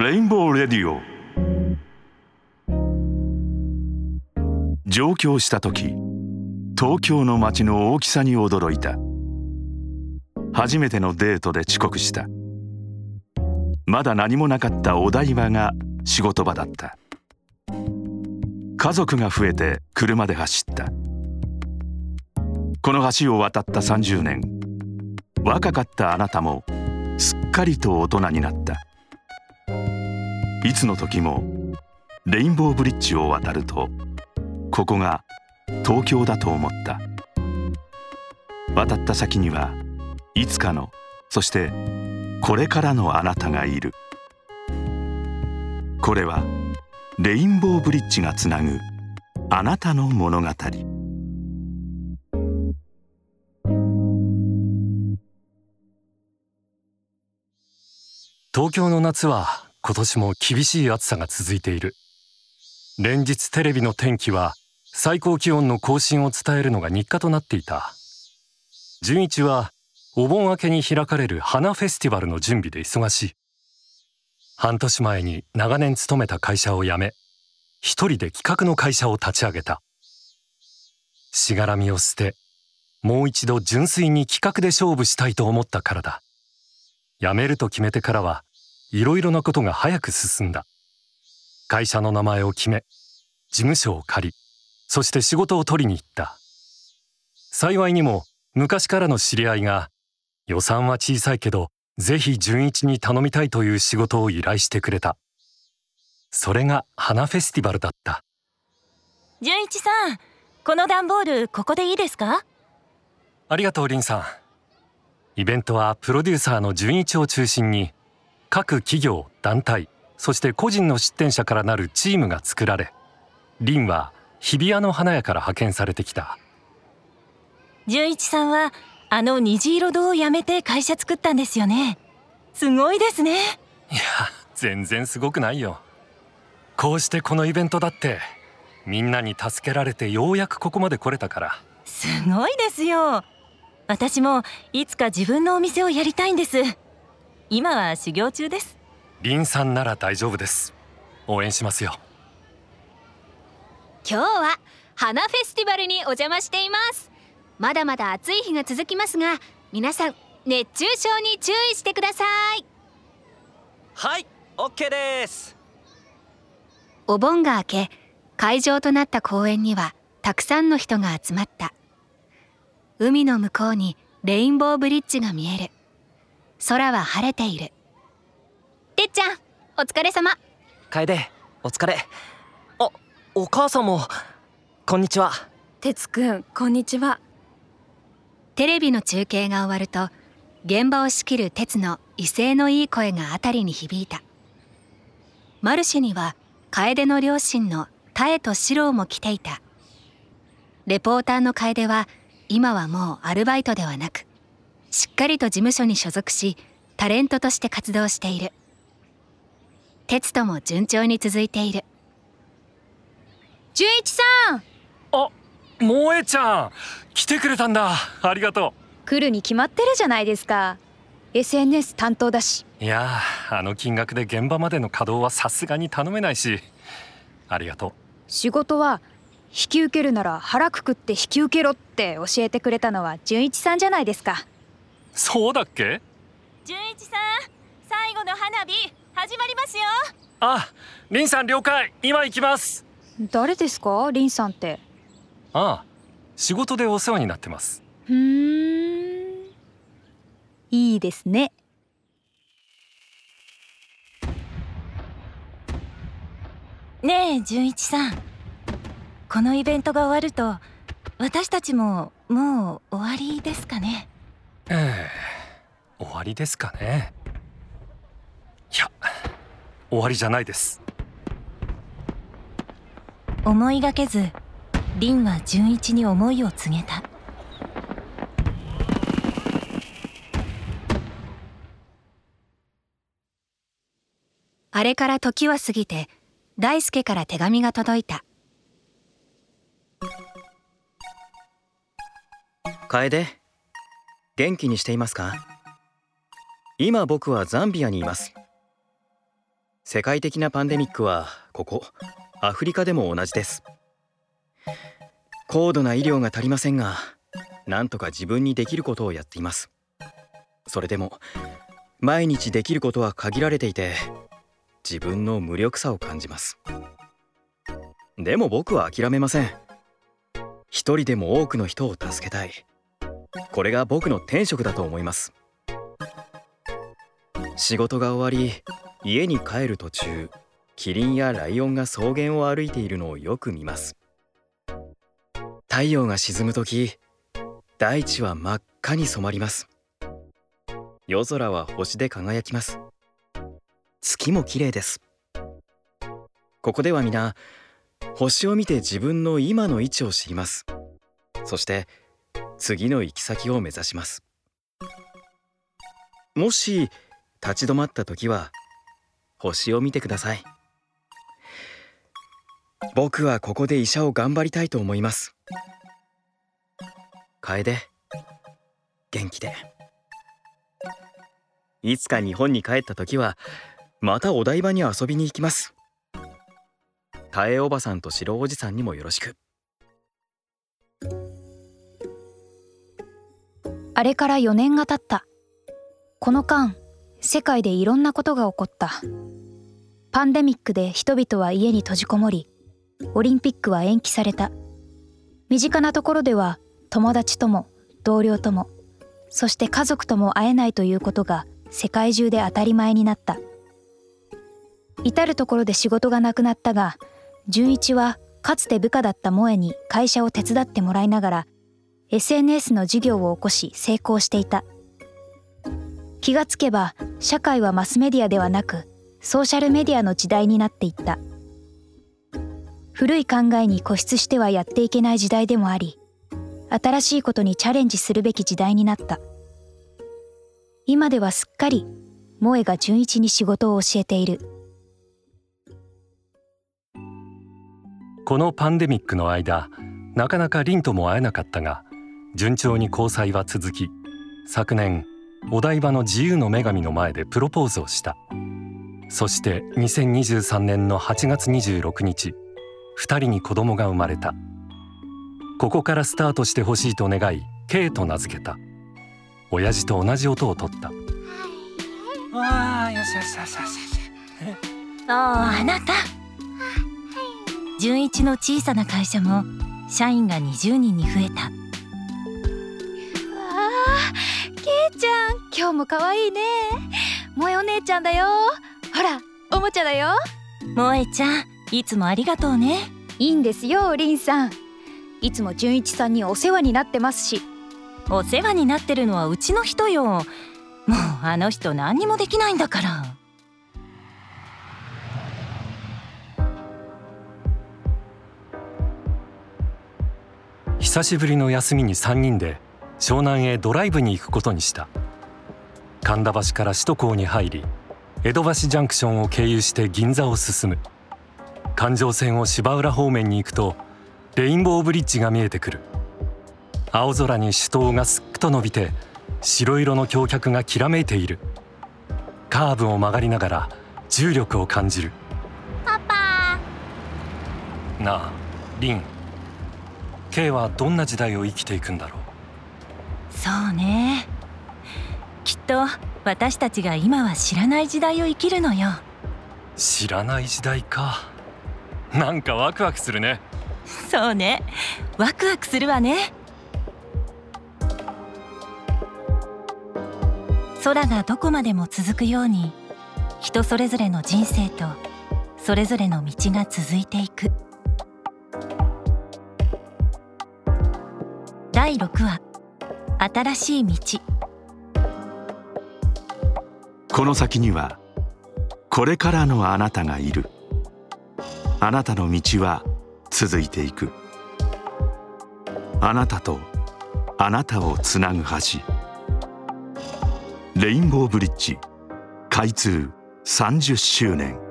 レインボーレディオ上京した時東京の街の大きさに驚いた。初めてのデートで遅刻した。まだ何もなかったお台場が仕事場だった。家族が増えて車で走った。この橋を渡った30年。若かったあなたもすっかりと大人になった。いつの時もレインボーブリッジを渡るとここが東京だと思った。渡った先にはいつかのそしてこれからのあなたがいる。これはレインボーブリッジがつなぐあなたの物語。東京の夏は今年も厳しい暑さが続いている。連日テレビの天気は最高気温の更新を伝えるのが日課となっていた。純一はお盆明けに開かれる花フェスティバルの準備で忙しい。半年前に長年勤めた会社を辞め一人で企画の会社を立ち上げた。しがらみを捨てもう一度純粋に企画で勝負したいと思ったからだ。辞めると決めてからはいろいろなことが早く進んだ。会社の名前を決め事務所を借りそして仕事を取りに行った。幸いにも昔からの知り合いが予算は小さいけどぜひ純一に頼みたいという仕事を依頼してくれた。それが花フェスティバルだった。純一さんこの段ボールここでいいですか？ありがとうリンさん。イベントはプロデューサーの純一を中心に各企業団体そして個人の出展者からなるチームが作られリンは日比谷の花屋から派遣されてきた。純一さんはあの虹色堂を辞めて会社作ったんですよね。すごいですね。いや全然すごくないよ。こうしてこのイベントだってみんなに助けられてようやくここまで来れたから。すごいですよ。私もいつか自分のお店をやりたいんです今は修行中です。リンさんなら大丈夫です。応援しますよ。今日は花フェスティバルにお邪魔しています。まだまだ暑い日が続きますが皆さん熱中症に注意してください。はい OK です。お盆が明け会場となった公園にはたくさんの人が集まった。海の向こうにレインボーブリッジが見える空は晴れている。てっちゃんお疲れ様。楓お疲れ。あお母さんも。こんにちは。哲くんこんにちは。テレビの中継が終わると現場を仕切る鉄の威勢のいい声が辺りに響いた。マルシェには楓の両親の妙と四郎も来ていた。レポーターの楓は今はもうアルバイトではなくしっかりと事務所に所属しタレントとして活動している。鉄とも順調に続いている。純一さん！あ萌えちゃん！来てくれたんだ。ありがとう。来るに決まってるじゃないですか。SNS 担当だし。いやあの金額で現場までの稼働はさすがに頼めないし。ありがとう。仕事は引き受けるなら腹くくって引き受けろって教えてくれたのは純一さんじゃないですかそうだっけ？純一さん最後の花火始まりますよ。あリンさん了解。今行きます。誰ですか？リンさんって。ああ仕事でお世話になってます。ふん。いいですね。ねえ純一さん。このイベントが終わると私たちももう終わりですかねええ。終わりですかね。いや終わりじゃないです。思いがけず凛は純一に思いを告げた。あれから時は過ぎて大輔から手紙が届いた。楓元気にしていますか？今僕はザンビアにいます。世界的なパンデミックはここアフリカでも同じです。高度な医療が足りませんがなんとか自分にできることをやっています。それでも毎日できることは限られていて自分の無力さを感じます。でも僕は諦めません。一人でも多くの人を助けたい。これが僕の天職だと思います。仕事が終わり家に帰る途中キリンやライオンが草原を歩いているのをよく見ます。太陽が沈む時大地は真っ赤に染まります。夜空は星で輝きます。月も綺麗です。ここでは皆星を見て自分の今の位置を知ります。そして次の行き先を目指します。もし立ち止まった時は星を見てください。僕はここで医者を頑張りたいと思います。楓元気で。いつか日本に帰った時はまたお台場に遊びに行きます。タエおばさんと白おじさんにもよろしく。あれから4年が経った。この間世界でいろんなことが起こった。パンデミックで人々は家に閉じこもりオリンピックは延期された。身近なところでは友達とも同僚ともそして家族とも会えないということが世界中で当たり前になった。至る所で仕事がなくなったが純一はかつて部下だった萌に会社を手伝ってもらいながら SNS の事業を起こし成功していた。気がつけば社会はマスメディアではなくソーシャルメディアの時代になっていった。古い考えに固執してはやっていけない時代でもあり新しいことにチャレンジするべき時代になった。今ではすっかり萌が純一に仕事を教えている。このパンデミックの間なかなか凛とも会えなかったが順調に交際は続き昨年お台場の自由の女神の前でプロポーズをした。そして2023年の8月26日2人に子供が生まれた。ここからスタートしてほしいと願い K と名付けた。親父と同じ音を取った。わあよしよしよしよしああなた。純一の小さな会社も社員が20人に増えた今日も可愛いね。萌お姉ちゃんだよ。ほらおもちゃだよ。萌えちゃんいつもありがとうね。いいんですよりんさん。いつも純一さんにお世話になってますし。お世話になってるのはうちの人よ。もうあの人何にもできないんだから。久しぶりの休みに3人で湘南へドライブに行くことにした神田橋から首都高に入り江戸橋ジャンクションを経由して銀座を進む。環状線を芝浦方面に行くとレインボーブリッジが見えてくる。青空に主塔がすっと伸びて白色の橋脚がきらめいている。カーブを曲がりながら重力を感じる。パパ。なあリン。K はどんな時代を生きていくんだろう。そうねと私たちが今は知らない時代を生きるのよ。知らない時代か。なんかワクワクするね。そうね。ワクワクするわね。空がどこまでも続くように人それぞれの人生とそれぞれの道が続いていく。第6話新しい道この先にはこれからのあなたがいる。あなたの道は続いていく。あなたとあなたをつなぐ橋。レインボーブリッジ開通30周年。